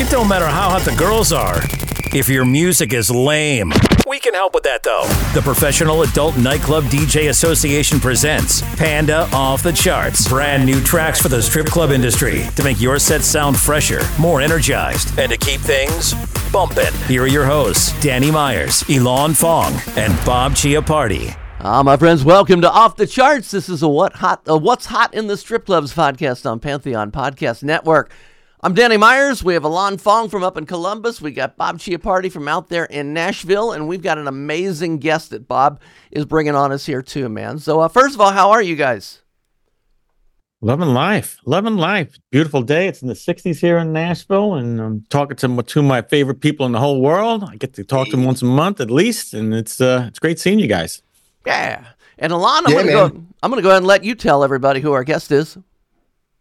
It don't matter how hot the girls are. If your music is lame, we can help with that though. The Professional Adult Nightclub DJ Association presents Panda Off the Charts. Brand new tracks for the strip club industry to make your set sound fresher, more energized, and to keep things bumping. Here are your hosts, Danny Myers, Ilan Fong, and Bob Chiappardi. Ah, my friends, welcome to Off the Charts. This is a what hot, a what's hot in the strip clubs podcast on Pantheon Podcast Network. I'm Danny Myers. We have Ilan Fong from up in Columbus. We got Bob Chiappardi from out there in Nashville, and we've got an amazing guest that Bob is bringing on us here too, man. So, uh, first of all, how are you guys? Loving life, loving life. Beautiful day. It's in the 60s here in Nashville, and I'm talking to two of my favorite people in the whole world. I get to talk to them once a month at least, and it's uh, it's great seeing you guys. Yeah. And Ilan, I'm Yeah, gonna man. go. I'm gonna go ahead and let you tell everybody who our guest is.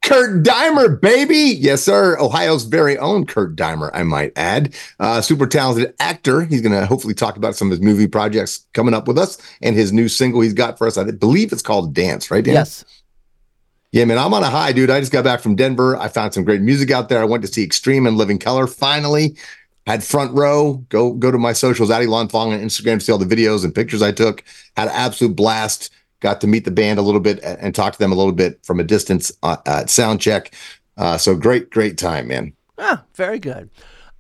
Kurt Deimer, baby. Yes, sir. Ohio's very own Kurt Deimer, I might add. Uh, super talented actor. He's going to hopefully talk about some of his movie projects coming up with us and his new single he's got for us. I believe it's called Dance, right, Dan? Yes. Yeah, man, I'm on a high, dude. I just got back from Denver. I found some great music out there. I went to see Extreme and Living Colour finally. Had front row. Go go to my socials, at Ilan Fong on Instagram to see all the videos and pictures I took. Had an absolute blast. Got to meet the band a little bit and, talk to them a little bit from a distance uh, at sound check. Uh, so great, great time, man. Ah, very good.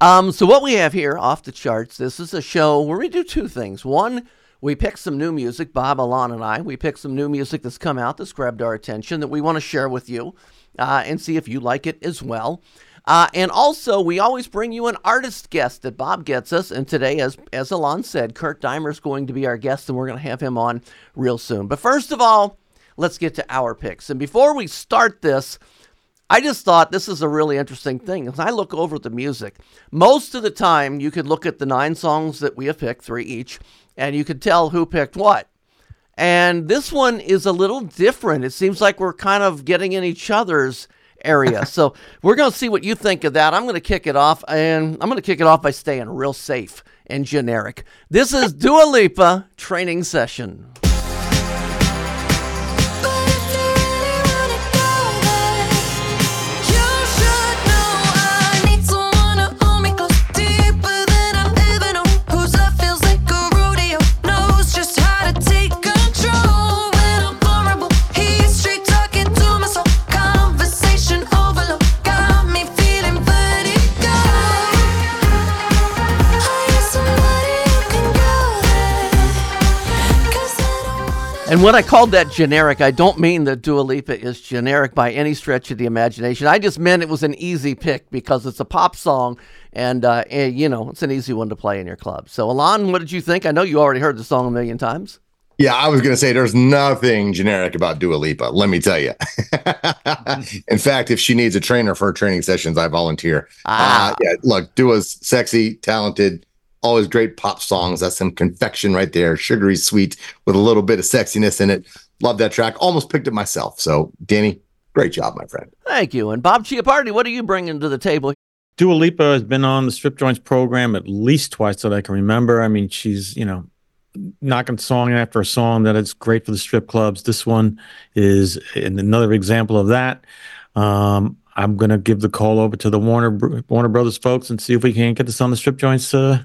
Um, so what we have here off the charts, this is a show where we do two things. One, we pick some new music, Bob, Ilan, and I. We pick some new music that's come out that's grabbed our attention that we want to share with you uh, and see if you like it as well. Uh, and also, we always bring you an artist guest that Bob gets us. And today, as as Ilan said, Kurt Deimer is going to be our guest, and we're going to have him on real soon. But first of all, let's get to our picks. And before we start this, I just thought this is a really interesting thing. As I look over the music, most of the time you could look at the nine songs that we have picked, three each, and you could tell who picked what. And this one is a little different. It seems like we're kind of getting in each other's area. so we're going to see what you think of that. I'm going to kick it off, and I'm going to kick it off by staying real safe and generic. This is Dua Lipa training session. When I called that generic, I don't mean that Dua Lipa is generic by any stretch of the imagination. I just meant it was an easy pick because it's a pop song, and uh, eh, you know it's an easy one to play in your club. So, Ilan, what did you think? I know you already heard the song a million times. Yeah, I was going to say there's nothing generic about Dua Lipa. Let me tell you. In fact, if she needs a trainer for her training sessions, I volunteer. Ah. Uh, yeah, look, Dua's sexy, talented, always great pop songs. That's some confection right there, sugary sweet with a little bit of sexiness in it. Love that track. Almost picked it myself. So, Danny, great job, my friend. Thank you. And Bob Chiappardi, what are you bringing to the table? Dua Lipa has been on the Strip Joints program at least twice that I can remember. I mean, she's, you know, knocking song after song that is great for the strip clubs. This one is another example of that. Um, I'm going to give the call over to the Warner Warner Brothers folks and see if we can get this on the Strip Joints uh,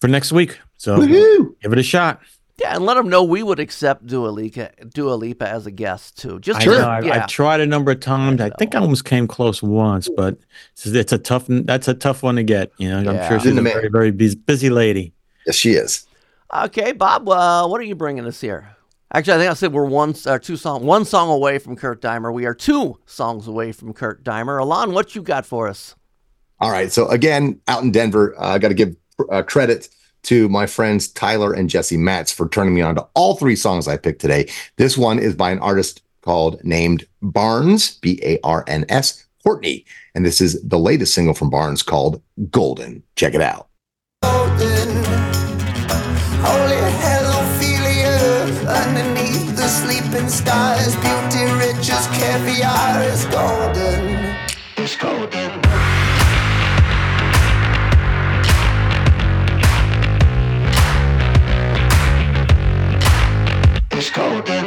for next week. So Woohoo! give it a shot. Yeah, and let them know we would accept Dua Lipa, Dua Lipa as a guest too. Just I Sure. know, I've, yeah. I've tried a number of times. I think I almost came close once, but it's, it's a tough. That's a tough one to get. You know, Yeah. I'm sure she's a very, very busy, busy lady. Yes, she is. Okay, Bob, uh, what are you bringing us here? Actually, I think I said we're one or two song, one song away from Kurt Deimer. We are two songs away from Kurt Deimer. Ilan, what you got for us? All right. So again, out in Denver, uh, I got to give uh, credit to my friends Tyler and Jesse Matz for turning me on to all three songs I picked today. This one is by an artist called named Barns, B A R N S Courtney. And this is the latest single from Barns called Golden. Check it out. golden. Holy Helophilia, underneath the sleeping stars, beauty rich as caviar is golden. It's golden. It's golden.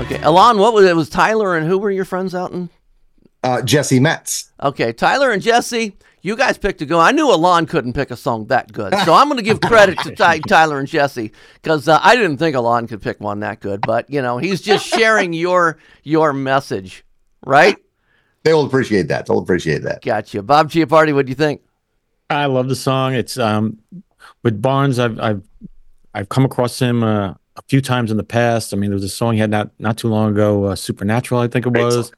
Okay, Ilan, what was it? Was Tyler and who were your friends out in? Uh, Jesse Metz. Okay, Tyler and Jesse, you guys picked a go. I knew Ilan couldn't pick a song that good, so I'm going to give credit to Ty- Tyler and Jesse because uh, I didn't think Ilan could pick one that good. But you know, he's just sharing your your message, right? They will appreciate that. They'll appreciate that. Gotcha. Bob Chiappardi, what do you think? I love the song. It's um with Barns. I've I've I've come across him uh, a few times in the past. I mean, there was a song he had not not too long ago, uh, Supernatural, I think it Great was.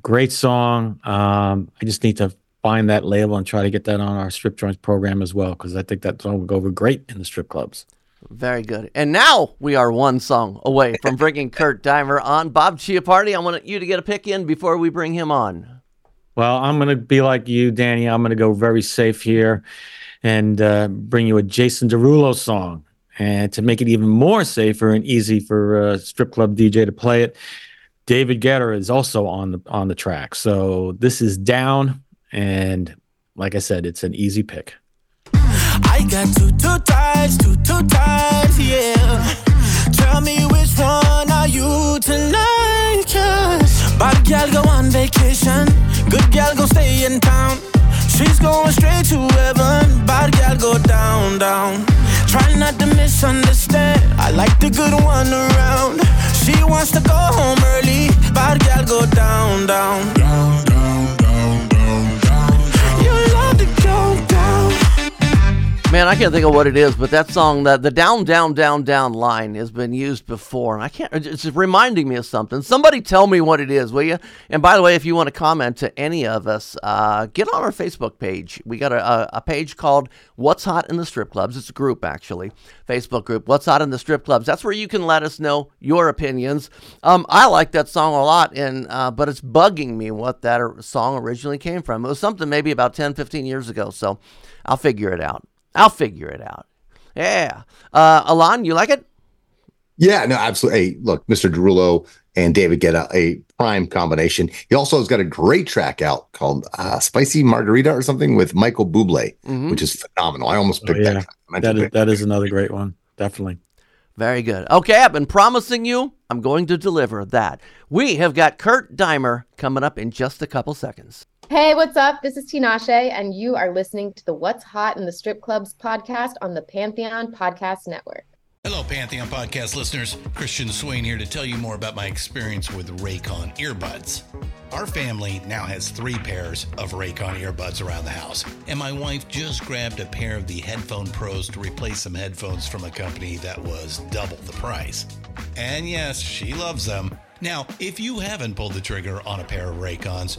Great song. Um, I just need to find that label and try to get that on our strip joints program as well because I think that song would go over great in the strip clubs. Very good. And now we are one song away from bringing Kurt Deimer on. Bob Chiappardi, I want you to get a pick in before we bring him on. Well, I'm going to be like you, Danny. I'm going to go very safe here and uh, bring you a Jason Derulo song. And to make it even more safer and easy for a strip club DJ to play it, David Guetta is also on the on the track. So this is down, and like I said, it's an easy pick. I got two two two two yeah. Tell me which one are you tonight? Cause bad gal go on vacation, good gal go stay in town. She's going straight to heaven, bad gal go down, down. Try not to misunderstand. I like the good one around. She wants to go home early, bad gal go down, down. Down, down, down, Man, I can't think of what it is, but that song, that the down, down, down, down line has been used before, and I can't. It's reminding me of something. Somebody tell me what it is, will you? And by the way, if you want to comment to any of us, uh, get on our Facebook page. We got a, a, a page called "What's Hot in the Strip Clubs." It's a group actually, Facebook group. What's Hot in the Strip Clubs? That's where you can let us know your opinions. Um, I like that song a lot, and uh, but it's bugging me what that song originally came from. It was something maybe about 10, 15 years ago, so I'll figure it out. I'll figure it out. Yeah. Uh, Ilan, you like it? Yeah, no, absolutely. Hey, look, Mr. Derulo and David get a, a prime combination. He also has got a great track out called uh, Spicy Margarita or something with Michael Bublé, Mhm. which is phenomenal. I almost Oh, picked yeah. that. I meant That to is pick that is another great one. Definitely. Very good. Okay, I've been promising you I'm going to deliver that. We have got Kurt Deimer coming up in just a couple seconds. Hey, what's up? This is Tinashe, and you are listening to the What's Hot in the Strip Clubs podcast on the Pantheon Podcast Network. Hello, Pantheon podcast listeners. Christian Swain here to tell you more about my experience with Raycon earbuds. Our family now has three pairs of Raycon earbuds around the house, and my wife just grabbed a pair of the Headphone Pros to replace some headphones from a company that was double the price. And yes, she loves them. Now, if you haven't pulled the trigger on a pair of Raycons,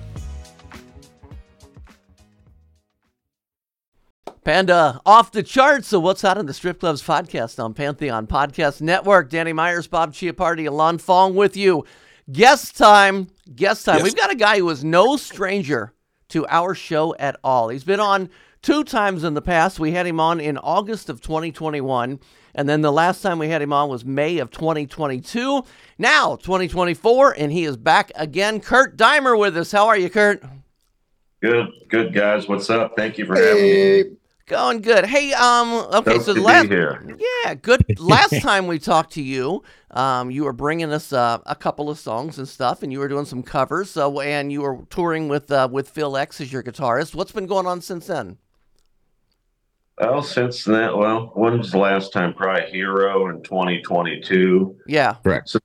Panda off the charts. So what's hot in the strip clubs podcast on Pantheon Podcast Network? Danny Myers, Bob Chiappardi, Ilan Fong with you. Guest time. Guest time. Yes. We've got a guy who is no stranger to our show at all. He's been on two times in the past. We had him on in August of 2021. And then the last time we had him on was May of 2022. Now, 2024, and he is back again. Kurt Deimer with us. How are you, Kurt? Good, good guys. What's up? Thank you for having me. Hey, Going good. Hey, um, okay, Stoked so the to last, be here. yeah, good. Last time we talked to you, um, you were bringing us uh, a couple of songs and stuff, and you were doing some covers. So, and you were touring with uh, with Phil X as your guitarist. What's been going on since then? Well, since then, well, when was the last time? Probably Hero in 2022. Yeah, correct. So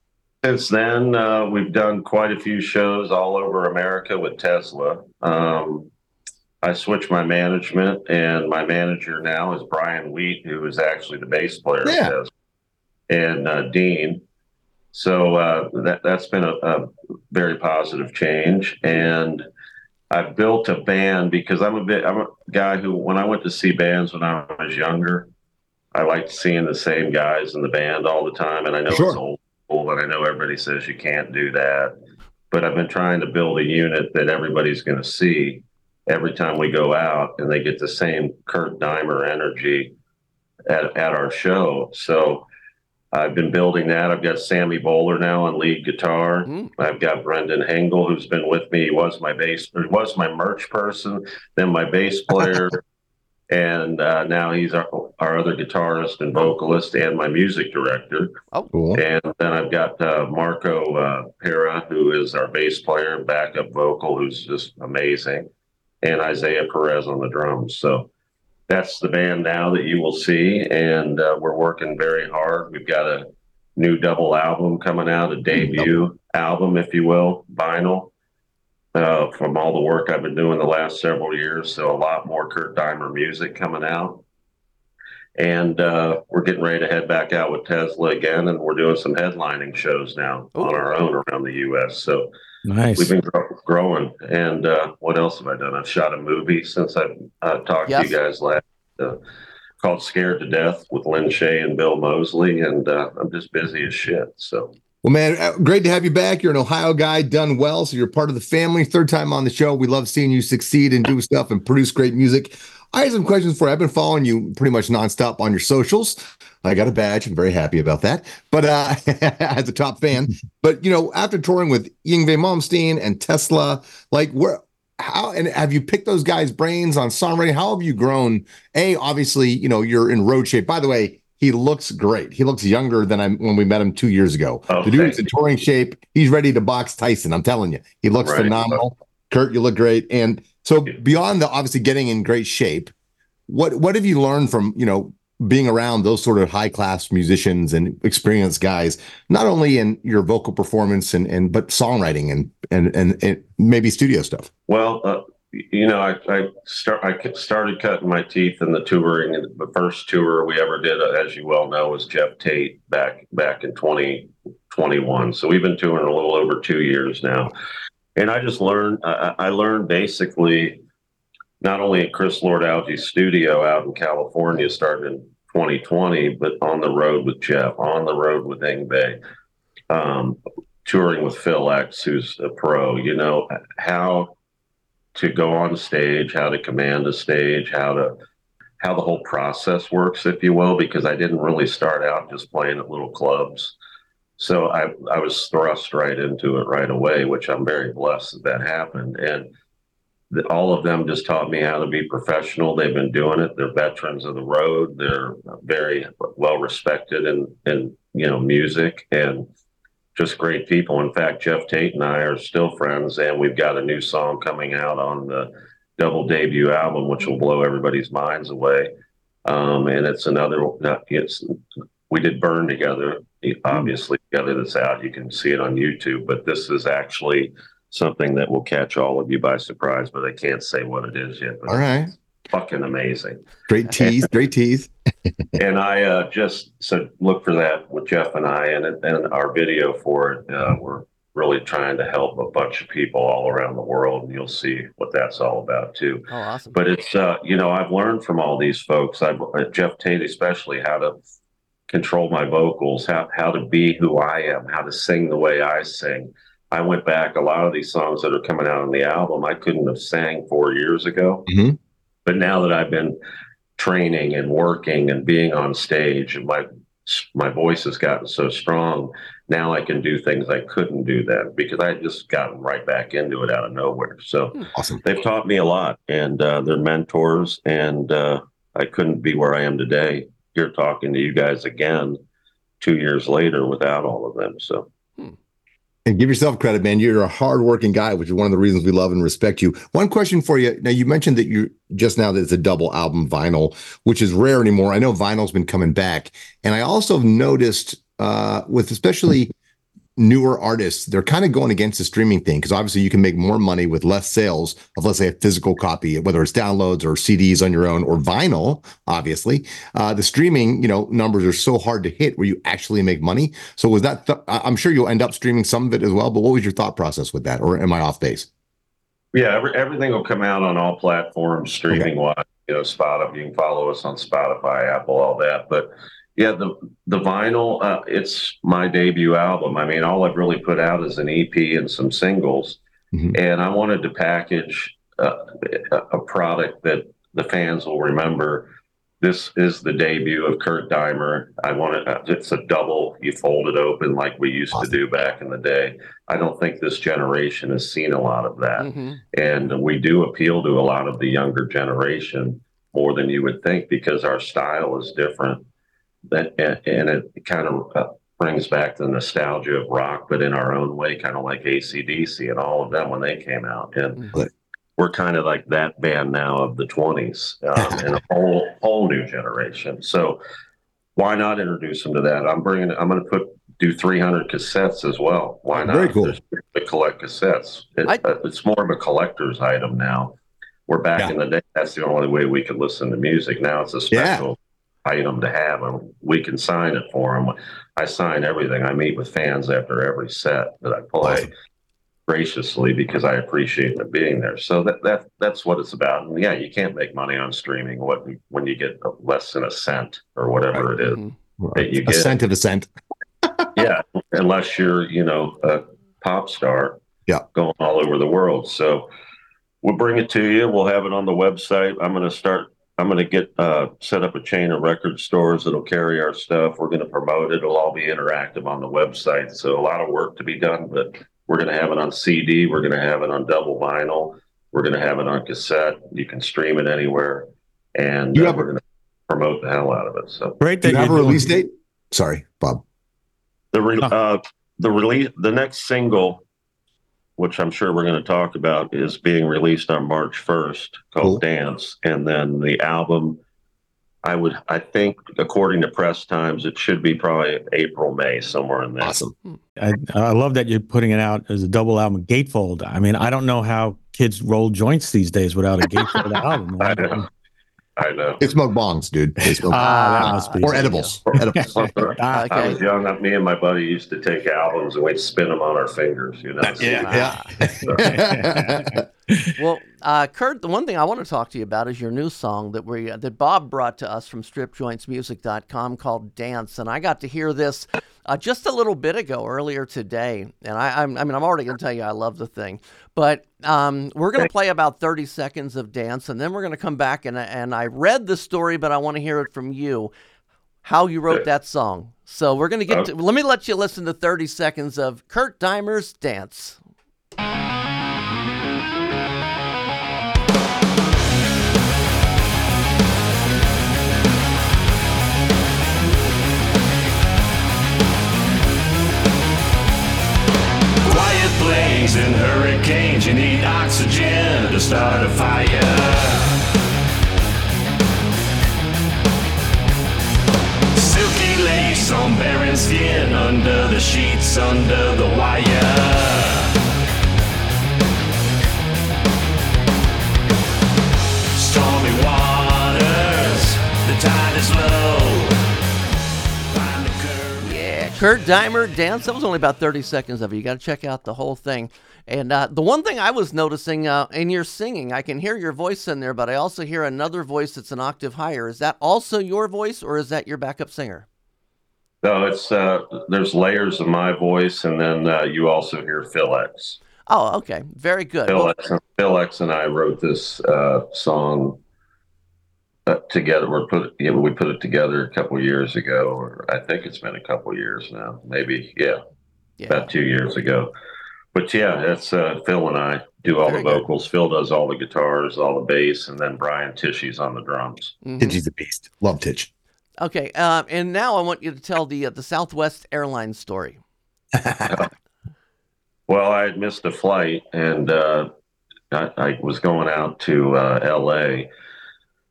Since then, uh, we've done quite a few shows all over America with Tesla. Um, I switched my management, and my manager now is Brian Wheat, who is actually the bass player Yeah. And uh, Dean. So uh, that that's been a, a very positive change, and I've built a band because I'm a bit I'm a guy who when I went to see bands when I was younger, I liked seeing the same guys in the band all the time, and I know Sure. it's old school, and I know everybody says you can't do that, but I've been trying to build a unit that everybody's going to see every time we go out, and they get the same Kurt Deimer energy at at our show. So. I've been building that. I've got Sammy Bowler now on lead guitar. Mm. I've got Brendan Hengel, who's been with me. He was my bass, or was my merch person, then my bass player, and uh, now he's our, our other guitarist and vocalist, and my music director. Oh, cool. And then I've got uh, Marco uh, Pera, who is our bass player and backup vocal, who's just amazing, and Isaiah Perez on the drums. So that's the band now that you will see, and uh, we're working very hard. We've got a new double album coming out, a debut album, if you will, vinyl. Uh, from all the work I've been doing the last several years, so a lot more Kurt Deimer music coming out and uh, we're getting ready to head back out with Tesla again, and we're doing some headlining shows now Ooh. on our own around the U.S. So Nice. we've been gro- growing. And uh, what else have I done? I've shot a movie since I've uh, talked Yes. to you guys last, uh, called "Scared to Death" with Lin Shaye and Bill Moseley, and uh, I'm just busy as shit. So Well, man, uh, great to have you back. You're an Ohio guy, done well, so you're part of the family. Third time on the show. We love seeing you succeed and do stuff and produce great music. I have some questions for you. I've been following you pretty much nonstop on your socials. I got a badge. I'm very happy about that. But uh, as a top fan, but you know, after touring with Yngwie Malmsteen and Tesla, like where, how, and have you picked those guys' brains on songwriting? How have you grown? A, obviously, you know, you're in road shape. By the way, he looks great. He looks younger than I when we met him two years ago. Oh, the dude's in touring shape. He's ready to box Tyson. I'm telling you, he looks Right. phenomenal. Kurt, you look great. And so beyond the obviously getting in great shape, what what have you learned from you know being around those sort of high class musicians and experienced guys, not only in your vocal performance and and but songwriting and and and, and maybe studio stuff. Well, uh, you know, I I start I started cutting my teeth in the touring. And the first tour we ever did, uh, as you well know, was Geoff Tate back back in 2021. So we've been touring a little over two years now, and I just learned. I, I learned basically not only at Chris Lord Alge's studio out in California, starting in 2020, but on the road with Geoff, on the road with Yngwie, um, touring with Phil X, who's a pro. You know how to go on stage, how to command a stage, how to how the whole process works, if you will, because I didn't really start out just playing at little clubs. So I I was thrust right into it right away, which I'm very blessed that that happened. And the, all of them just taught me how to be professional. They've been doing it. They're veterans of the road. They're very well respected in in you know music and just great people. In fact, Geoff Tate and I are still friends, and we've got a new song coming out on the double debut album, which will blow everybody's minds away. Um, and it's another. It's we did burn together, obviously together. That's out. You can see it on YouTube. But this is actually something that will catch all of you by surprise. But I can't say what it is yet. But All right, fucking amazing great tease, great tease. and I uh, just so look for that with Geoff and I, and and our video for it. Uh, we're really trying to help a bunch of people all around the world, and you'll see what that's all about too. Oh, awesome. But it's uh, you know I've learned from all these folks. I've uh, Geoff Tate especially how to control my vocals, how how to be who I am, how to sing the way I sing. I went back a lot of these songs that are coming out on the album. I couldn't have sang four years ago, Mhm. but now that I've been training and working and being on stage, and my my voice has gotten so strong. Now I can do things I couldn't do then because I had just gotten right back into it out of nowhere. So Awesome. they've taught me a lot and uh, they're mentors and uh, i couldn't be where i am today here talking to you guys again two years later without all of them so And give yourself credit, man. You're a hardworking guy, which is one of the reasons we love and respect you. One question for you. Now, you mentioned that you just now that it's a double album vinyl, which is rare anymore. I know vinyl's been coming back. And I also noticed uh, with especially newer artists, they're kind of going against the streaming thing because obviously you can make more money with less sales of, let's say, a physical copy, whether it's downloads or CDs on your own or vinyl. Obviously, uh, the streaming, you know, numbers are so hard to hit where you actually make money. So was that? Th- I'm sure you'll end up streaming some of it as well. But what was your thought process with that, or am I off base? yeah every, everything will come out on all platforms streaming wise you know spotify you can follow us on spotify apple all that but yeah the the vinyl uh, it's my debut album i mean all i've really put out is an ep and some singles Mhm. and i wanted to package uh, a, product that the fans will remember this is the debut of Kurt Deimer. I want it. uh, It's a double. You fold it open like we used to do back in the day. I don't think this generation has seen a lot of that, hmm and we do appeal to a lot of the younger generation more than you would think because our style is different. That and, and it kind of uh, brings back the nostalgia of rock, but in our own way, kind of like ACDC and all of them when they came out. And Right. we're kind of like that band now of the 20s um, and a whole whole new generation. So why not introduce them to that? I'm bringing. I'm going to put do 300 cassettes as well. Why not? Very cool. To collect cassettes. It, I- uh, it's more of a collector's item now. We're back Yeah. in the day. That's the only way we could listen to music. Now it's a Yeah. Item to have, and we can sign it for them. I sign everything. I meet with fans after every set that I play Awesome. graciously because I appreciate them being there. So that that that's what it's about. And yeah, you can't make money on streaming what when you get less than a cent or whatever it is Mhm. that you A get. cent of a cent. yeah, unless you're you know a pop star. Yeah. going all over the world. So we'll bring it to you. We'll have it on the website. I'm going to start. I'm going to get uh, set up a chain of record stores that'll carry our stuff. We're going to promote it. It'll all be interactive on the website. So a lot of work to be done, but we're going to have it on CD. We're going to have it on double vinyl. We're going to have it on cassette. You can stream it anywhere, and You uh, have- we're going to promote the hell out of it. So Great Do that you have a you're doing- release date? Sorry, Bob. the re- Huh. uh, the release the next single which i'm sure we're going to talk about is being released on march 1st called Cool. dance and then the album i would i think according to press times it should be probably april may somewhere in there Awesome. Hmm. I, I love that you're putting it out as a double album gatefold. I mean, I don't know how kids roll joints these days without a gatefold album. I know. I know They smoke bongs, dude. They smoke Ah, that must be or edibles. edibles. Ah, I was young. Me and my buddy used to take albums and we'd spin them on our fingers. You know. So Yeah. Well, uh, Kurt, the one thing I want to talk to you about is your new song that we that Bob brought to us from StripJointsMusic.com called "Dance," and I got to hear this uh, just a little bit ago, earlier today. And I, I'm, I mean, I'm already going to tell you I love the thing, but um, we're going to play about 30 seconds of "Dance," and then we're going to come back and and I read the story, but I want to hear it from you, how you wrote that song. So we're going to get. Let me let you listen to 30 seconds of Kurt Deimer's "Dance." Oxygen to start a fire. Lace on barren skin, under the sheets, under the wire. Stormy waters, the tide is low. Kurt Deimer dance. That was only about 30 seconds of it. You got to check out the whole thing. And uh, the one thing I was noticing uh, in your singing, I can hear your voice in there, but I also hear another voice that's an octave higher. Is that also your voice, or is that your backup singer? No, it's uh, there's layers of my voice, and then uh, you also hear Phil X. Oh, okay, very good. Phil Well, X, Phil X and I wrote this uh, song uh, together. We put you know, we put it together a couple years ago, or I think it's been a couple years now. Maybe yeah, yeah. about two years ago. But yeah, that's uh, Phil and I do all Very the good. vocals. Phil does all the guitars, all the bass, and then Brian Tichy's on the drums. Mhm. Tichy's a beast. Love Titch. Okay, uh, and now I want you to tell the uh, the Southwest Airlines story. Well, I had missed a flight and uh, I, I was going out to uh, LA.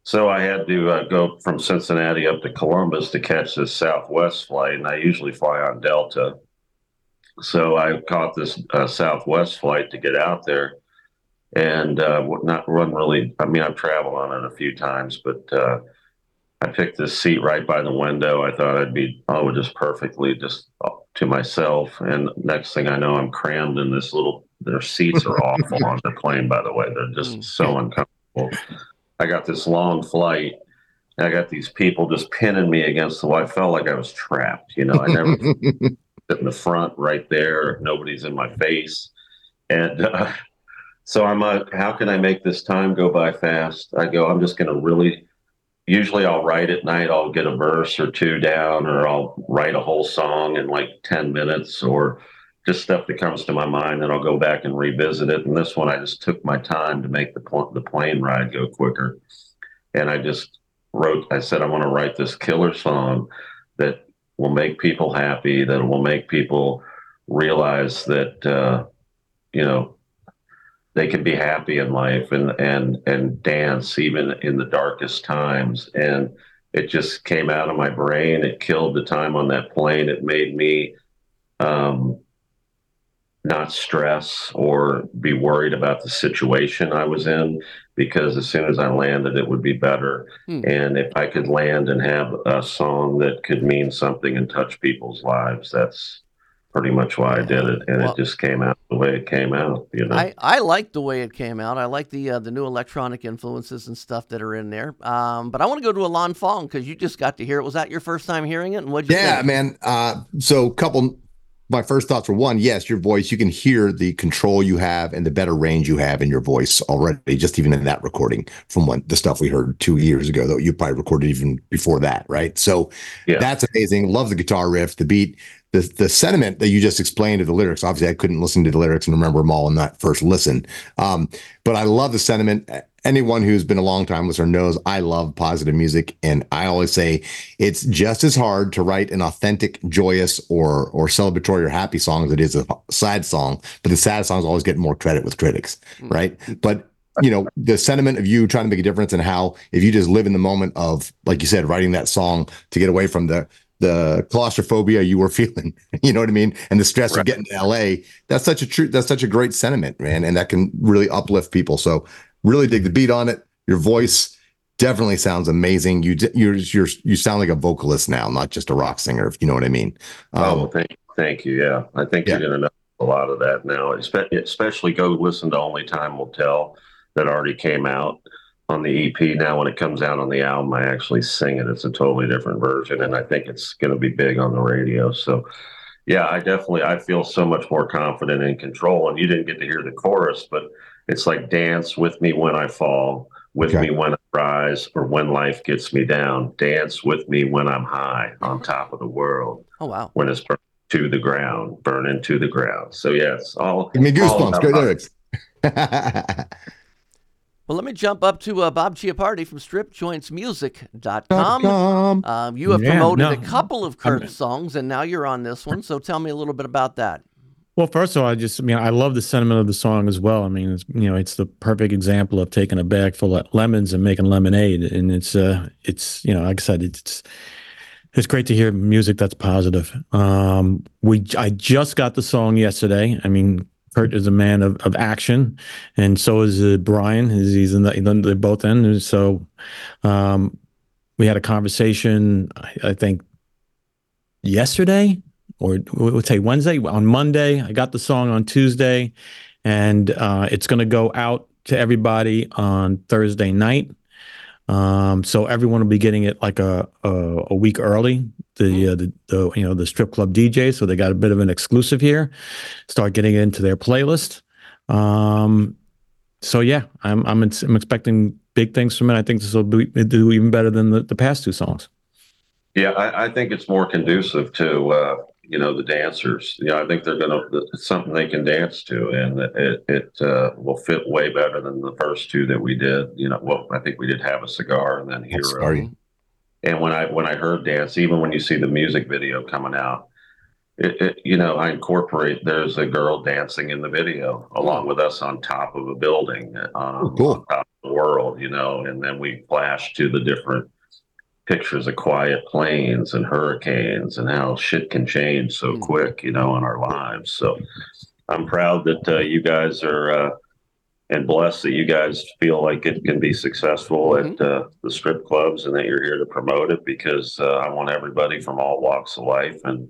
So I had to uh, go from Cincinnati up to Columbus to catch this Southwest flight. And I usually fly on Delta. So I caught this uh, Southwest flight to get out there. And uh, not run really, I mean, I've traveled on it a few times, but uh, I picked this seat right by the window. I thought I'd be, oh, just perfectly just to myself. And next thing I know, I'm crammed in this little, their seats are awful on the plane, by the way. They're just Mm. so uncomfortable. I got this long flight. And I got these people just pinning me against the wall. I felt like I was trapped. You know, I never sit in the front right there. Nobody's in my face. And uh, so I'm like, how can I make this time go by fast? I go, I'm just going to really, usually I'll write at night, I'll get a verse or two down, or I'll write a whole song in like 10 minutes or just stuff that comes to my mind. And I'll go back and revisit it. And this one, I just took my time to make the, pl- the plane ride go quicker. And I just wrote, I said, I want to write this killer song that will make people happy, that will make people realize that, uh, you know, they can be happy in life and, and, and dance even in the darkest times. And it just came out of my brain. It killed the time on that plane. It made me, um, not stress or be worried about the situation I was in because as soon as I landed, it would be better. Hmm. And if I could land and have a song that could mean something and touch people's lives, that's pretty much why I did it. And Well- it just came out the way it came out, you know. I, I like the way it came out. I like the uh, the new electronic influences and stuff that are in there. Um, but I want to go to Ilan Fong because you just got to hear it. Was that your first time hearing it? And what'd you Yeah, think? man. Uh, so couple my first thoughts were one, yes, your voice, you can hear the control you have and the better range you have in your voice already, just even in that recording from when the stuff we heard two years ago, though you probably recorded even before that, right? So Yeah. that's amazing. Love the guitar riff, the beat, the the sentiment that you just explained of the lyrics. Obviously, I couldn't listen to the lyrics and remember them all in that first listen. Um, but I love the sentiment. Anyone who's been a long time listener knows I love positive music, and I always say it's just as hard to write an authentic, joyous, or or celebratory or happy song as it is a sad song. But the sad songs always get more credit with critics, mm. right? But you know the sentiment of you trying to make a difference and how if you just live in the moment of like you said writing that song to get away from the the claustrophobia you were feeling you know what i mean and the stress of getting to la that's such a true that's such a great sentiment man and that can really uplift people so really dig the beat on it your voice definitely sounds amazing you you're you're you sound like a vocalist now not just a rock singer if you know what i mean Oh, um, well, thank, thank you. Yeah, I think Yeah. you're going to know a lot of that now. Especially go listen to "Only Time Will Tell" that already came out on the EP. Now, when it comes out on the album, I actually sing it. It's a totally different version, and I think it's going to be big on the radio. So, yeah, I definitely I feel so much more confident in control. And you didn't get to hear the chorus, but it's like dance with me when I fall. With Okay. me when I rise, or when life gets me down. Dance with me when I'm high on top of the world Oh wow. when it's burned to the ground, burning to the ground. So yeah, it's all give me goosebumps about great lyrics Well, let me jump up to uh, Bob Chiappardi from StripJointsMusic.com. com. Um, you have Yeah, promoted no. a couple of I'm- Kurt's songs, and now you're on this one. So tell me a little bit about that. Well, first of all, I just, I mean, I love the sentiment of the song as well. I mean, it's, you know, it's the perfect example of taking a bag full of lemons and making lemonade. And it's, uh, it's, you know, like I said, it's, it's great to hear music that's positive. Um, we, I just got the song yesterday. I mean, Kurt is a man of, of action, and so is uh, Brian. He's, he's in the, they're both in. So, um, we had a conversation, I, I think, yesterday or we'll say Wednesday on Monday. I got the song on Tuesday, and uh, it's going to go out to everybody on Thursday night. Um, so everyone will be getting it like a a, a week early. The, uh, the the you know the strip club DJ, so they got a bit of an exclusive here. Start getting it into their playlist. Um, so yeah, I'm I'm I'm expecting big things from it. I think this will be, do even better than the, the past two songs. Yeah, I, I think it's more conducive to uh, you know the dancers. You know, I think they're gonna it's something they can dance to, and it it uh, will fit way better than the first two that we did. You know, well, I think we did have a cigar and then hero. Sorry. And when I when I heard dance, even when you see the music video coming out, it, it you know I incorporate. There's a girl dancing in the video along with us on top of a building, um, cool. on top of the world. You know, and then we flash to the different pictures of quiet planes and hurricanes and how shit can change so quick. You know, in our lives. So I'm proud that uh, you guys are. Uh, and blessed that you guys feel like it can be successful at uh, the strip clubs and that you're here to promote it because uh, I want everybody from all walks of life and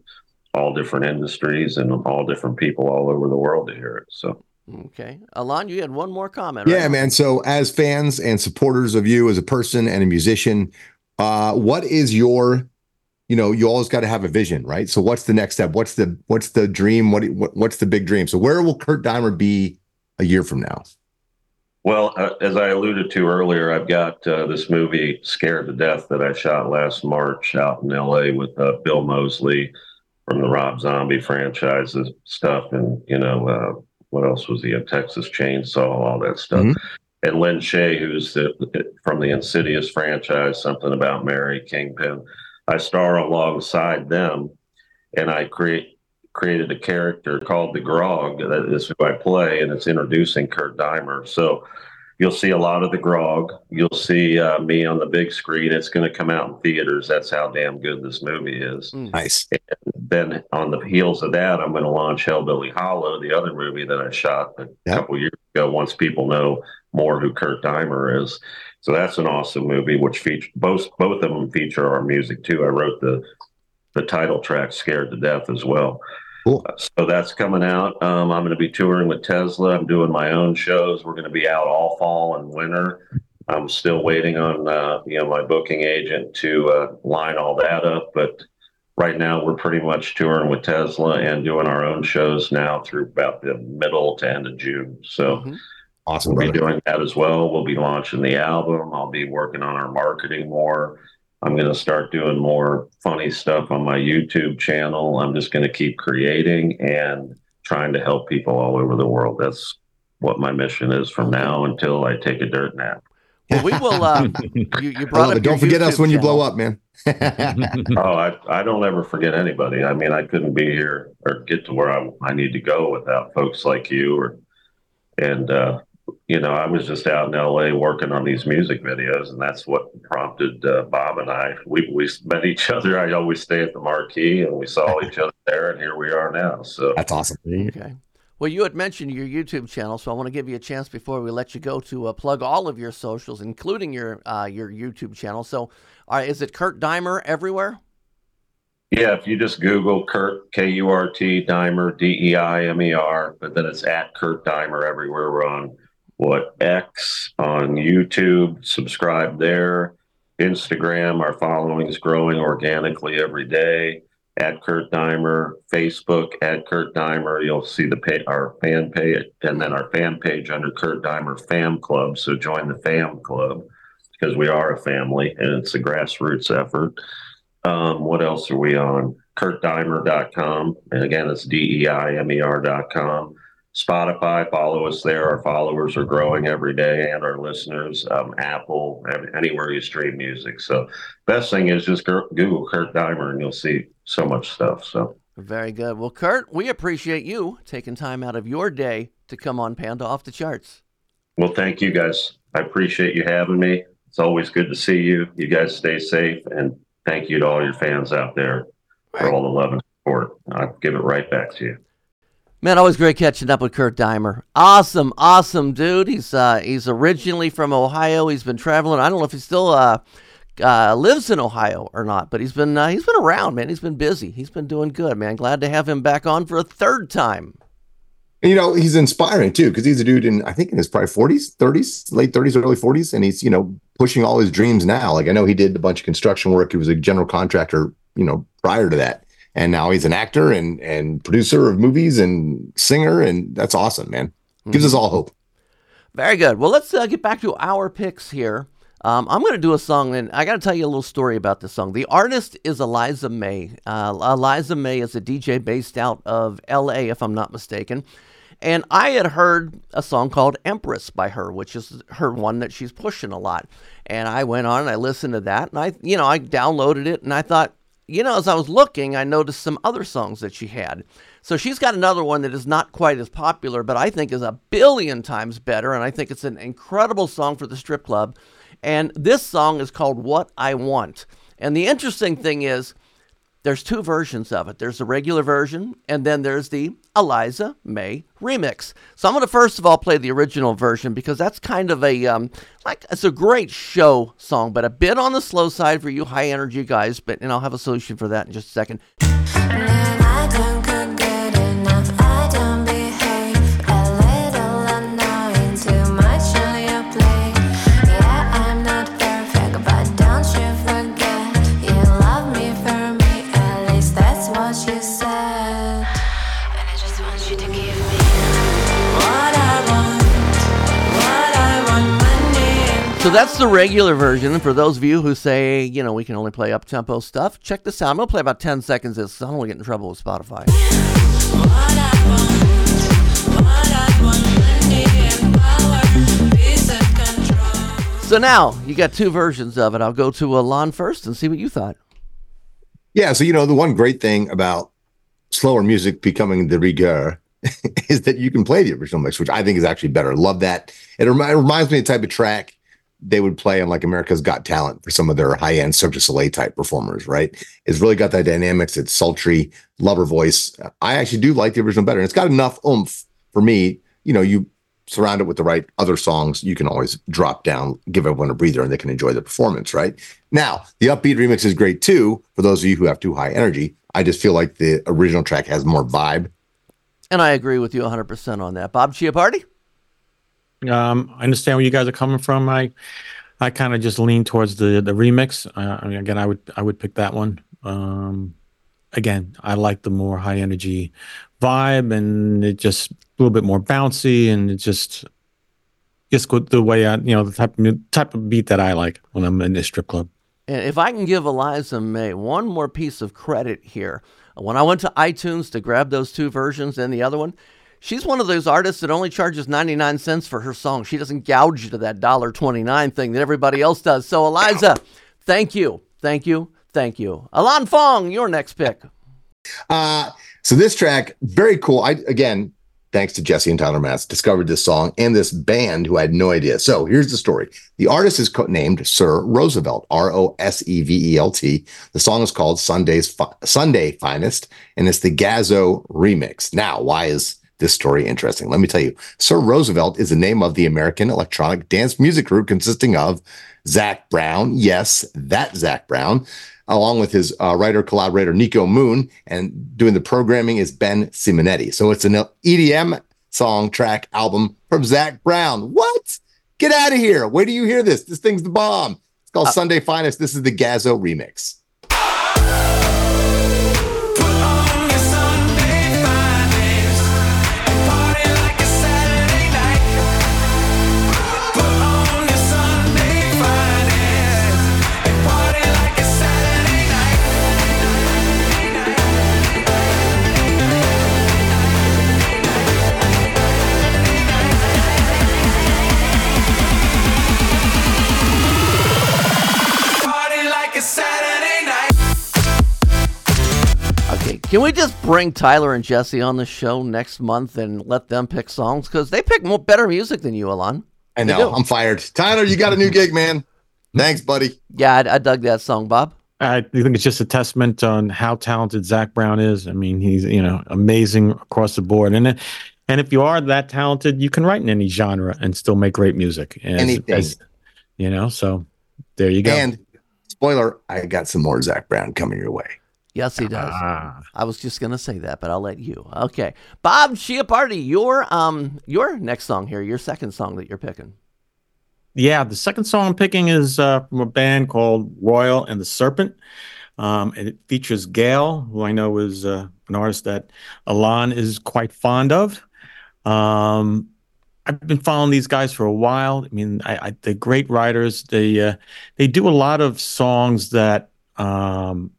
all different industries and all different people all over the world to hear it. So, Okay. Ilan, you had one more comment. Yeah, right? man. So, as fans and supporters of you as a person and a musician, uh, what is your, you know, you always got to have a vision, right? So, what's the next step? What's the what's the dream? What, what what's the big dream? So, where will Kurt Deimer be a year from now? well, uh, as I alluded to earlier, I've got uh, this movie Scared to Death that I shot last March out in LA with uh, Bill Moseley from the Rob Zombie franchise and stuff. And, you know, uh, what else was he? A Texas Chainsaw, all that stuff. Mhm. And Lin Shaye, who's the, from the Insidious franchise, something about Mary Kingpin. I star alongside them, and I create created a character called the Grog that is who I play, and it's introducing Kurt Deimer. So you'll see a lot of the Grog. You'll see uh, me on the big screen. It's going to come out in theaters. That's how damn good this movie is. Nice. Then on the heels of that, I'm going to launch Hellbilly Hollow, the other movie that I shot a Yeah. couple years ago. Once people know more who Kurt Deimer is, so that's an awesome movie. Which feature both both of them feature our music too. I wrote the the title track "Scared to Death" as well. Cool. So that's coming out. Um, I'm going to be touring with Tesla. I'm doing my own shows. We're going to be out all fall and winter. I'm still waiting on uh, you know my booking agent to uh, line all that up, but right now we're pretty much touring with Tesla and doing our own shows now through about the middle to end of June. So Mhm. Awesome, we'll be doing that as well. We'll be launching the album. I'll be working on our marketing more. I'm going to start doing more funny stuff on my YouTube channel. I'm just going to keep creating and trying to help people all over the world. That's what my mission is from now until I take a dirt nap. Well, we will. Uh, you, you brought love up. Don't your forget us YouTube when you blow up, man. oh, I, I don't ever forget anybody. I mean, I couldn't be here or get to where I, I need to go without folks like you or, and, uh, you know, I was just out in LA working on these music videos, and that's what prompted uh, Bob and I. We we met each other. I always stay at the marquee, and we saw each other there, and here we are now. So That's awesome. Okay. Well, you had mentioned your YouTube channel, so I want to give you a chance before we let you go to uh, plug all of your socials, including your uh, your YouTube channel. So, uh, is it Kurt Deimer everywhere? Yeah, if you just Google Kurt K U R T Deimer D E I M E R, but then it's at Kurt Deimer everywhere. We're on what X on YouTube. Subscribe there. Instagram, our following is growing organically every day. At Kurt Deimer, Facebook at Kurt Deimer. You'll see the pay, our fan page, and then our fan page under Kurt Deimer Fam Club. So join the Fam Club because we are a family and it's a grassroots effort. Um, what else are we on? KurtDeimer.com. And again, it's D E I M E R.com. Spotify, follow us there. Our followers are growing every day and our listeners. Um, Apple, anywhere you stream music. So, best thing is just Google Kurt Deimer and you'll see so much stuff. So, Very good. Well, Kurt, we appreciate you taking time out of your day to come on Panda Off the Charts. well, thank you guys. I appreciate you having me. It's always good to see you. You guys stay safe. And thank you to all your fans out there for all the love and support. I'll give it right back to you. Man, always great catching up with Kurt Deimer. Awesome, awesome dude. He's uh, he's originally from Ohio. He's been traveling. I don't know if he's still uh, uh, lives in Ohio or not, but he's been uh, he's been around, man. He's been busy. He's been doing good, man. Glad to have him back on for a third time. You know, he's inspiring too, because he's a dude in I think in his probably 40s, 30s, late 30s, early 40s, and he's, you know, pushing all his dreams now. Like I know he did a bunch of construction work. He was a general contractor, you know, prior to that. And now he's an actor and and producer of movies and singer, and that's awesome, man. Gives us all hope. Very good. Well, let's uh, get back to our picks here. Um, I'm going to do a song, and I got to tell you a little story about this song. The artist is Eliza May. Uh, Eliza May is a DJ based out of L.A., if I'm not mistaken. And I had heard a song called Empress by her, which is her one that she's pushing a lot. And I went on and I listened to that, and I, you know, I downloaded it, and I thought, you know, as I was looking, I noticed some other songs that she had. So she's got another one that is not quite as popular, but I think is a billion times better. And I think it's an incredible song for the strip club. And this song is called What I Want. And the interesting thing is, there's two versions of it. There's the regular version, and then there's the Eliza May remix. So I'm going to first of all play the original version because that's kind of a um, like it's a great show song, but a bit on the slow side for you high energy guys. But and I'll have a solution for that in just a second. So that's the regular version. For those of you who say, you know, we can only play up tempo stuff, check this out. I'm going to play about 10 seconds of this. I don't want to get in trouble with Spotify. So now you got two versions of it. I'll go to Ilan first and see what you thought. Yeah. So, you know, the one great thing about slower music becoming the rigueur is that you can play the original mix, which I think is actually better. Love that. It, remi- it reminds me of the type of track they would play on like America's Got Talent for some of their high end Cirque du Soleil type performers, right? It's really got that dynamics. It's sultry, lover voice. I actually do like the original better. And it's got enough oomph for me. You know, you surround it with the right other songs, you can always drop down, give everyone a breather, and they can enjoy the performance, right? Now, the upbeat remix is great too for those of you who have too high energy. I just feel like the original track has more vibe. And I agree with you 100% on that. Bob Chiappardi? Um, I understand where you guys are coming from. I, I kind of just lean towards the the remix. Uh, I mean, again, I would I would pick that one. Um, again, I like the more high energy vibe, and it just a little bit more bouncy, and it just just the way I, you know, the type of type of beat that I like when I'm in the strip club. And if I can give Eliza May one more piece of credit here, when I went to iTunes to grab those two versions and the other one, she's one of those artists that only charges 99 cents for her song. She doesn't gouge you to that $1.29 thing that everybody else does. So, Eliza, thank you. Thank you. Thank you. Ilan Fong, your next pick. Uh, so this track, very cool. I again, thanks to Jesse and Tyler Matz, discovered this song and this band who I had no idea. So here's the story. The artist is co- named Sir Rosevelt, R O S E V E L T. The song is called Sunday's Fi- Sunday Finest, and it's the Gazzo remix. Now, why is this story interesting? Let me tell you. Sir Rosevelt is the name of the American electronic dance music group consisting of Zac Brown, yes, that Zac Brown, along with his uh, writer collaborator Nico Moon, and doing the programming is Ben Simonetti. So it's an EDM song track album from Zac Brown. What? Get out of here! Where do you hear this? This thing's the bomb. It's called Sunday Finest. This is the Gazzo remix. Can we just bring Tyler and Jesse on the show next month and let them pick songs? Because they pick more better music than you, Ilan. I know. I'm fired. Tyler, you got a new gig, man. Thanks, buddy. Yeah, I, I dug that song, Bob. I think it's just a testament on how talented Zac Brown is. I mean, he's you know amazing across the board, and and if you are that talented, you can write in any genre and still make great music. As- Anything. as- you know. So there you go. And Spoiler: I got some more Zac Brown coming your way. Yes, he does. Ah. I was just gonna say that, but I'll let you. Okay, Bob Chiappardi, your um your next song here, your second song that you're picking. Yeah, the second song I'm picking is uh, from a band called Royal and the Serpent. Um, and it features GAYLE, who I know is uh, an artist that Ilan is quite fond of. Um, I've been following these guys for a while. I mean, I, I, they're great writers. They uh, they do a lot of songs that um,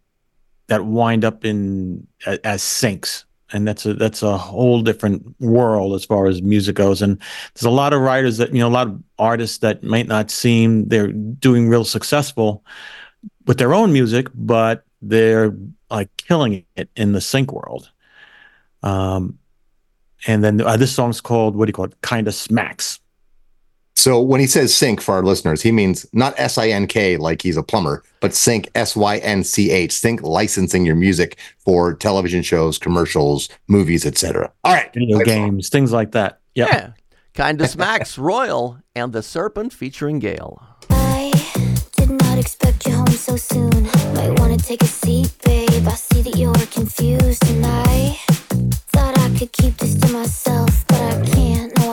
that wind up in a- as syncs and that's a that's a whole different world as far as music goes. And there's a lot of writers that you know, a lot of artists that might not seem they're doing real successful with their own music, but they're like killing it in the sync world. Um, and then uh, this song's called what do you call it? Kind of smacks. So when he says sync for our listeners, he means not S I N K like he's a plumber, but sync S Y N C H. Sync licensing your music for television shows, commercials, movies, etc. All right, video games, things like that. Yep. Yeah, kind of smacks Royal and the Serpent featuring GAYLE. I did not expect you home so soon. Might wanna take a seat, babe. I see that you're confused, and I thought I could keep this to myself, but I can't. No,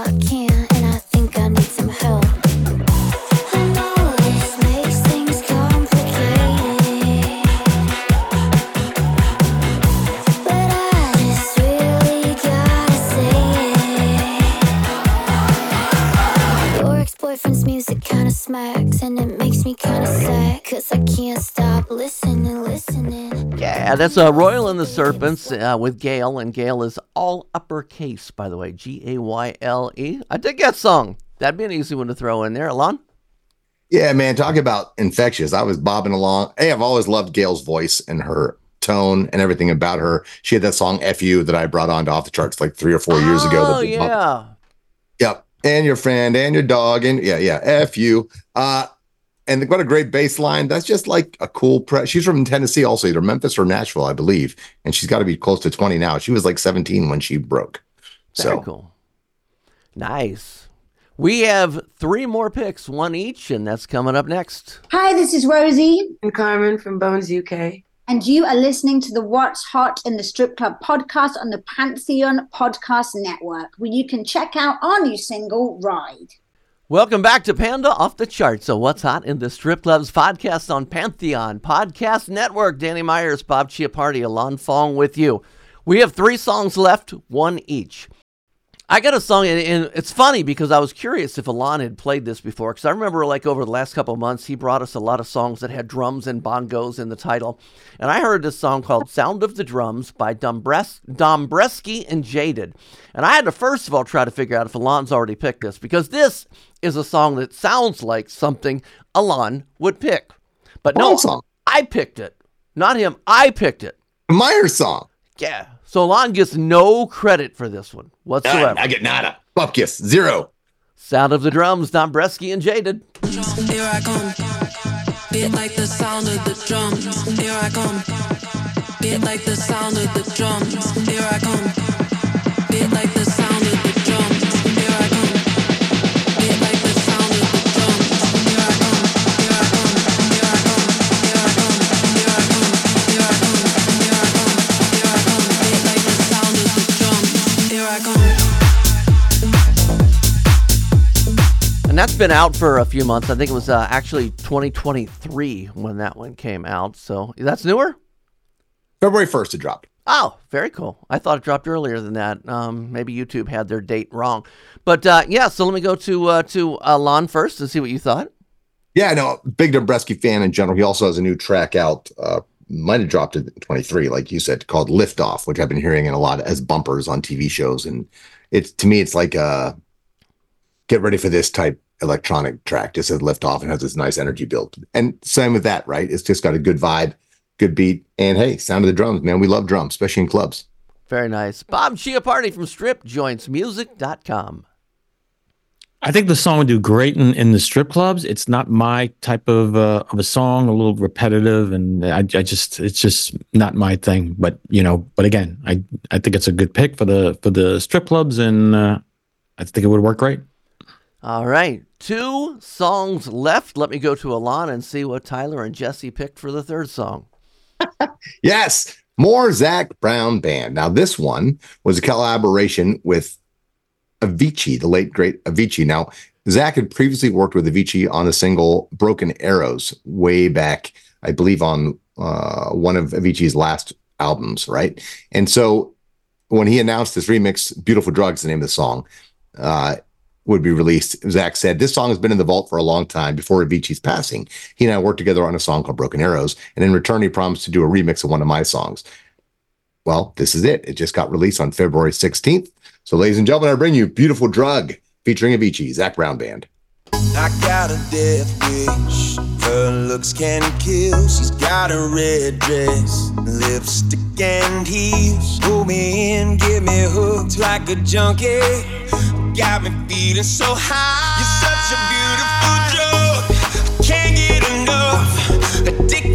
smacks And it makes me kinda sad Cause I can't stop listening, listening Yeah, that's uh, Royal and the Serpents uh, with GAYLE, and GAYLE is all uppercase, by the way, G A Y L E. I dig that song. That'd be an easy one to throw in there, Ilan. Yeah, man, talk about infectious. I was bobbing along. Hey, I've always loved GAYLE's voice and her tone and everything about her. She had that song "Fu" that I brought on to off the charts like three or four years ago. Oh that was yeah, Yep. And your friend and your dog and yeah, yeah. F you. Uh and what a great bass line. That's just like a cool pre- she's from Tennessee also, either Memphis or Nashville, I believe. And she's got to be close to 20 now. She was like 17 when she broke. very So cool. Nice. We have three more picks, one each, and that's coming up next. Hi, this is Rosie. And Carmen from Bones UK. And you are listening to the What's Hot in the Strip Club podcast on the Pantheon Podcast Network, where you can check out our new single, Ride. Welcome back to Panda Off the Charts. So, what's hot in the strip clubs podcast on Pantheon Podcast Network? Danny Meyers, Bob Chiappardi, Ilan Fong with you. We have three songs left, one each. I got a song, and, and it's funny because I was curious if Ilan had played this before. Because I remember, like, over the last couple of months, he brought us a lot of songs that had drums and bongos in the title. And I heard this song called Sound of the Drums by Dombres- Dombresky and Jaded. And I had to, first of all, try to figure out if Ilan's already picked this because this is a song that sounds like something Ilan would pick. But no. I picked it. Not him. I picked it. Meyer song. Yeah. So Ilan gets no credit for this one whatsoever. I get nada. Bupkis, zero. Sound of the drums, Dombresky and Jaded. Here I come. Beat like the sound of the drums. Here I come. Beat like the sound of the drums. Here I come. Beat like the sound the that's been out for a few months. I think it was uh, actually 2023 when that one came out. So that's newer? February 1st it dropped. Oh, very cool. I thought it dropped earlier than that. Um, maybe YouTube had their date wrong. But uh, yeah, so let me go to uh, to Ilan first and see what you thought. Yeah, no, big Dombresky fan in general. He also has a new track out. Uh, might have dropped it in 23, like you said, called Lift Off, which I've been hearing in a lot as bumpers on TV shows. And it's to me, it's like a get ready for this type electronic track. Just says lift off and has this nice energy build. And same with that, right? It's just got a good vibe, good beat, and hey, sound of the drums, man. We love drums, especially in clubs. Very nice. Bob Chiappardi from stripjointsmusic.com. I think the song would do great in, in the strip clubs. It's not my type of uh, of a song, a little repetitive, and I, I just it's just not my thing. But you know, but again, I I think it's a good pick for the for the strip clubs, and uh, I think it would work great. All right, two songs left. Let me go to Alana and see what Tyler and Jesse picked for the third song. Yes, more Zac Brown Band. Now, this one was a collaboration with Avicii, the late great Avicii. Now, Zac had previously worked with Avicii on the single Broken Arrows way back, I believe, on uh, one of Avicii's last albums, right? And so when he announced this remix, Beautiful Drugs, the name of the song, uh, would be released, Zac said, This song has been in the vault for a long time before Avicii's passing. He and I worked together on a song called Broken Arrows, and in return, he promised to do a remix of one of my songs. Well, this is it. It just got released on February 16th. So, ladies and gentlemen, I bring you Beautiful Drug featuring Avicii, Zac Brown Band. I got a death wish. Her looks can kill. She's got a red dress, lipstick and heels. Pull me in, get me hooked like a junkie. Got me feeling so high. You're such a beautiful drug. Can't get enough. Addicted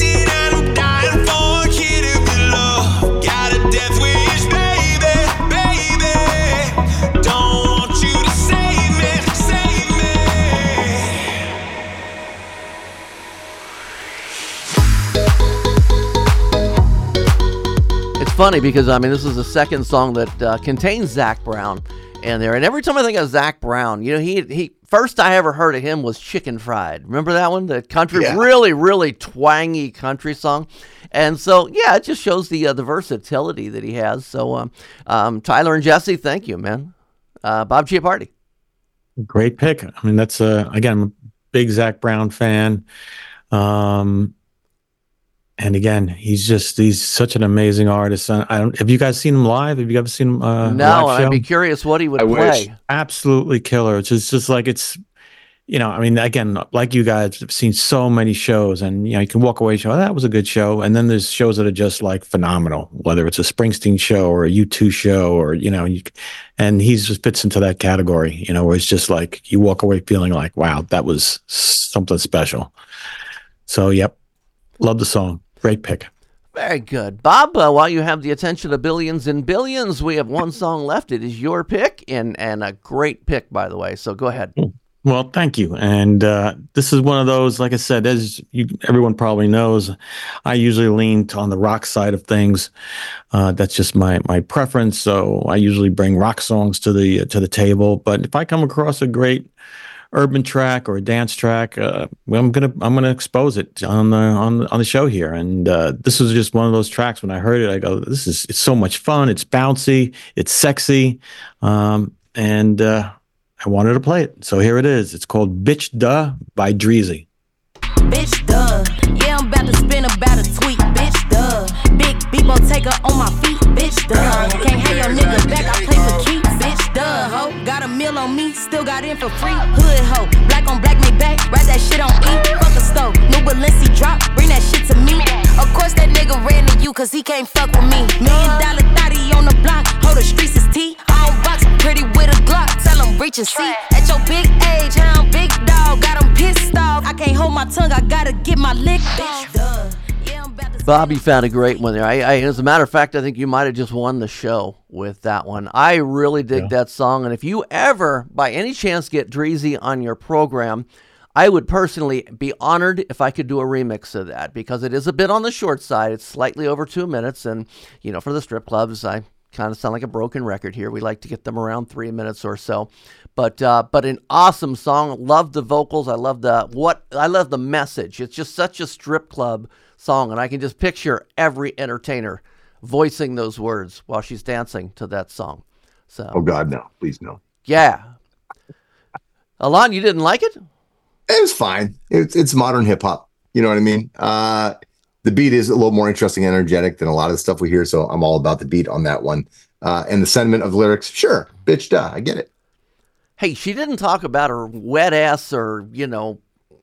funny because I mean this is the second song that uh, contains Zac Brown in there, and every time I think of Zac Brown, you know he he first I ever heard of him was Chicken Fried. Remember that one? The country, Yeah. really really twangy country song, and so yeah, it just shows the uh, the versatility that he has. So um, um, Tyler and Jesse, thank you, man. Uh, Bob Chiappardi. Great pick. I mean, that's uh again, I'm a big Zac Brown fan. Um, and again, he's just he's such an amazing artist. And I don't have you guys seen him live? Have you ever seen him? Uh, no, live and I'd be curious what he would I play. wish. absolutely killer. It's just, just like it's, you know, I mean, again, like you guys have seen so many shows, and you know, you can walk away, show oh, that was a good show, and then there's shows that are just like phenomenal, whether it's a Springsteen show or a U2 show, or you know, you, and he's just fits into that category, you know, where it's just like you walk away feeling like, wow, that was something special. So, yep, love the song, great pick. Very good. Bob, uh, while you have the attention of billions and billions, we have one song left. It is your pick, and, and a great pick, by the way. So go ahead. Well, thank you. And uh, this is one of those, like I said, as you, everyone probably knows, I usually lean to- on the rock side of things. Uh, that's just my my preference. So I usually bring rock songs to the to the table. But if I come across a great urban track or a dance track, uh, I'm gonna I'm gonna expose it on the on on the show here. And uh, this was just one of those tracks. When I heard it, I go, "This is it's so much fun. It's bouncy. It's sexy." Um, and uh, I wanted to play it. So here it is. It's called Bitch Duh by Dreezy. Bitch, duh. Yeah, I'm about to spin about a tweet. Bitch, duh. Big Bebo taker on my feet. Bitch, duh. Can't have your nigga back. I play for keeps. Bitch, duh. Ho, got a meal on me. Still got in for free. Hood ho. Black on black, make back. Ride that shit on E. Fuck a stove. New Balenci drop. Bring that shit to me. Of course, that nigga ran to you, cause he can't fuck with me. Million dollar thotty on the block. Hold the streets is T. I don't box. Pretty with a Glock. Tell him reach and see. At your big age, I'm big dog. Got him pissed off. I can't hold my tongue. I gotta get my lick Bitch, Duh. Yeah, I'm about to Bob, you found a great one there. I, I, as a matter of fact, I think you might have just won the show with that one. I really dig Yeah. that song, and if you ever, by any chance, get Dreezy on your program, I would personally be honored if I could do a remix of that because it is a bit on the short side. It's slightly over two minutes, and you know, for the strip clubs, I kind of sound like a broken record here. We like to get them around three minutes or so, but uh, but an awesome song. Love the vocals. I love the what. I love the message. It's just such a strip club song, and I can just picture every entertainer voicing those words while she's dancing to that song. So Oh God, no, please no. yeah, Ilan, you didn't like it? It was fine. It's it's modern hip hop. You know what I mean? Uh, the beat is a little more interesting and energetic than a lot of the stuff we hear. So I'm all about the beat on that one. Uh, and the sentiment of the lyrics, sure, bitch, duh, I get it. Hey, she didn't talk about her wet ass or you know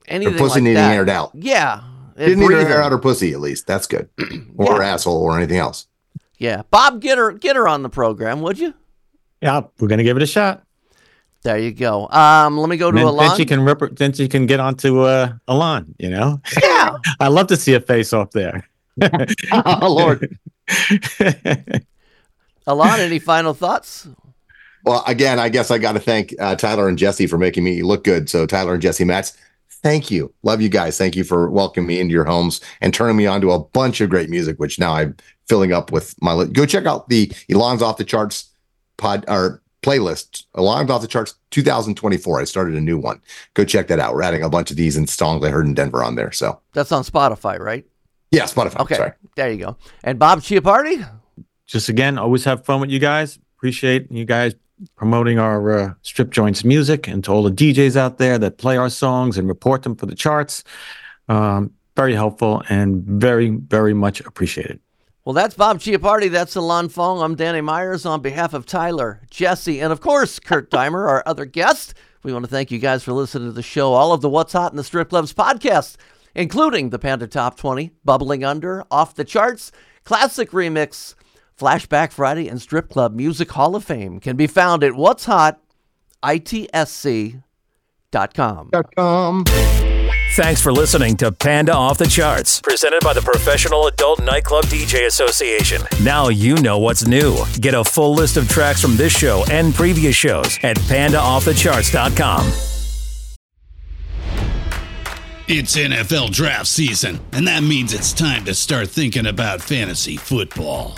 anything Her pussy like needing that. aired out. Yeah, Didn't need to breathing. air out her pussy at least. That's good. Or her asshole or anything else. Yeah, Bob, get her get her on the program, would you? Yeah, we're gonna give it a shot. There you go. Um, let me go to then, then Ilan. she can rep- then she can get onto uh, Ilan. You know, yeah, I love to see a face off there. oh Lord, Ilan, any final thoughts? Well, again, I guess I got to thank uh, Tyler and Jesse for making me look good. So, Tyler and Jesse Matz, thank you. Love you guys. Thank you for welcoming me into your homes and turning me on to a bunch of great music, which now I'm filling up with my. Li- Go check out the Ilan's Off the Charts pod or playlist. Ilan's Off the Charts 2024. I started a new one. Go check that out. We're adding a bunch of these and songs I heard in Denver on there. So, That's on Spotify, right? yeah, Spotify. Okay. Sorry. There you go. And Bob Chiappardi? just again, always have fun with you guys. Appreciate you guys promoting our uh, strip joints music and to all the DJs out there that play our songs and report them for the charts. Um, very helpful and very, very much appreciated. Well, that's Bob Chiappardi. That's Ilan Fong. I'm Danny Meyers on behalf of Tyler, Jesse, and of course, Kurt Deimer, our other guest. We want to thank you guys for listening to the show, all of the What's Hot in the Strip Clubs podcast, including the Panda Top 20, Bubbling Under, Off the Charts, Classic Remix, Flashback Friday, and Strip Club Music Hall of Fame can be found at What's Hot, ITSC.com. .com. Thanks for listening to Panda Off the Charts, presented by the Professional Adult Nightclub DJ Association. Now you know what's new. Get a full list of tracks from this show and previous shows at pandaoffthecharts.com. It's NFL draft season, and that means it's time to start thinking about fantasy football.